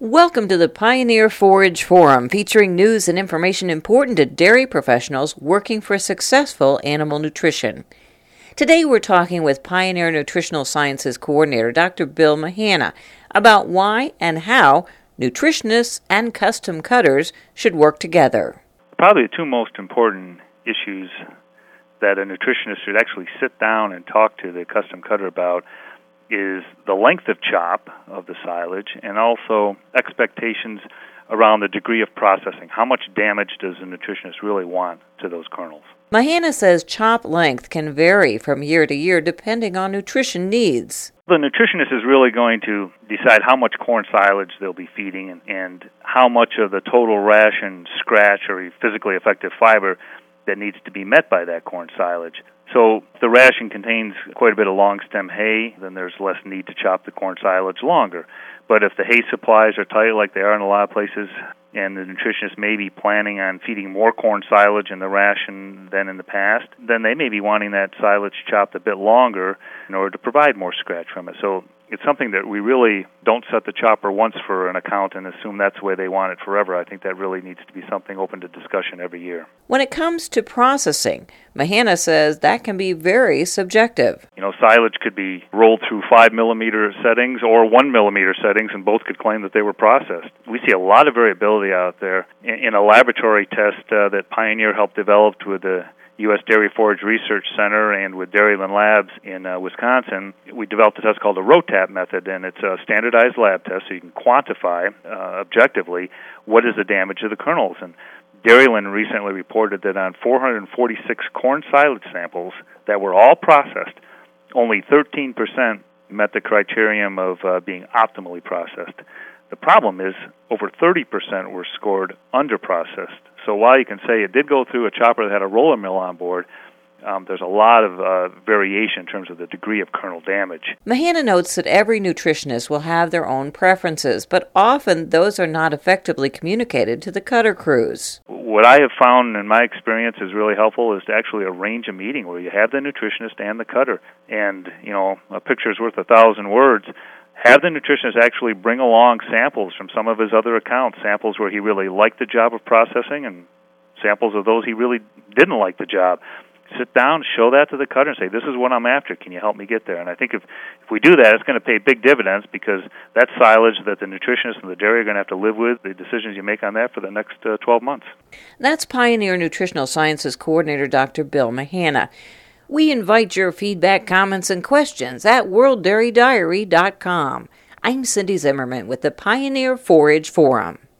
Welcome to the Pioneer Forage Forum, featuring news and information important to dairy professionals working for successful animal nutrition. Today we're talking with Pioneer Nutritional Sciences Coordinator Dr. Bill Mahanna about why and how nutritionists and custom cutters should work together. Probably the two most important issues that a nutritionist should actually sit down and talk to the custom cutter about is the length of chop of the silage and also expectations around the degree of processing. How much damage does a nutritionist really want to those kernels? Mahanna says chop length can vary from year to year depending on nutrition needs. The nutritionist is really going to decide how much corn silage they'll be feeding and, and how much of the total ration scratch or physically effective fiber that needs to be met by that corn silage. So the ration contains quite a bit of long stem hay, then there's less need to chop the corn silage longer. But if the hay supplies are tight like they are in a lot of places, and the nutritionist may be planning on feeding more corn silage in the ration than in the past, then they may be wanting that silage chopped a bit longer in order to provide more scratch from it. So it's something that we really don't set the chopper once for an account and assume that's the way they want it forever. I think that really needs to be something open to discussion every year. When it comes to processing, Mahanna says that can be very subjective. You know, silage could be rolled through five millimeter settings or one millimeter settings, and both could claim that they were processed. We see a lot of variability out there. In a laboratory test uh, that Pioneer helped develop with the U.S. Dairy Forage Research Center and with Dairyland Labs in uh, Wisconsin, we developed a test called the ROTAP method, and it's a standardized lab test so you can quantify uh, objectively what is the damage of the kernels. And Dairyland recently reported that on 446 corn silage samples that were all processed, only 13% met the criterion of uh, being optimally processed. The problem is over 30% were scored underprocessed. So while you can say it did go through a chopper that had a roller mill on board, um, there's a lot of uh, variation in terms of the degree of kernel damage. Mahanna notes that every nutritionist will have their own preferences, but often those are not effectively communicated to the cutter crews. What I have found in my experience is really helpful is to actually arrange a meeting where you have the nutritionist and the cutter, and you know a picture is worth a thousand words have the nutritionist actually bring along samples from some of his other accounts, samples where he really liked the job of processing and samples of those he really didn't like the job. Sit down, show that to the cutter, and say, "This is what I'm after. Can you help me get there?" And I think if if we do that, it's going to pay big dividends because that silage that the nutritionist and the dairy are going to have to live with, the decisions you make on that for the next uh, 12 months. That's Pioneer Nutritional Sciences Coordinator Dr. Bill Mahanna. We invite your feedback, comments, and questions at worlddairydiary.com. I'm Cindy Zimmerman with the Pioneer Forage Forum.